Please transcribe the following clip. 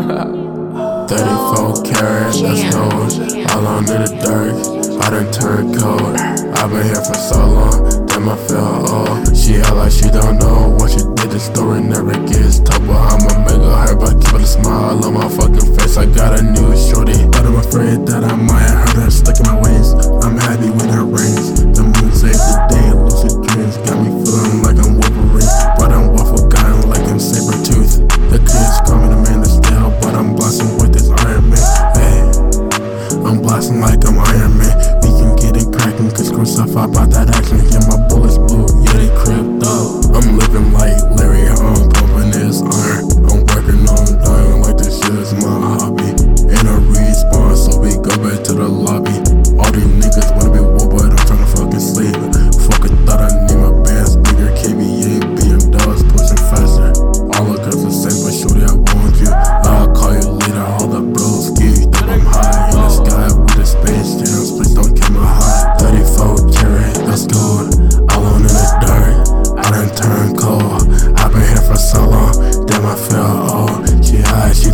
34 carats, that's gold. All under the dirt, I done turned cold. I've been here for so long, damn, I feel old. She act like she don't know what she did. The story never gets told, but I'ma make her hurt by keeping a smile on my fucking face. I got a new shorty, out of my friend. I'm blasting like I'm Iron Man. We can get it cracking, cause crucify by that action. Yeah, my bullets blue, yeah, they crept up. I'm living like cold. I've been here for so long, damn, I feel old. She high, she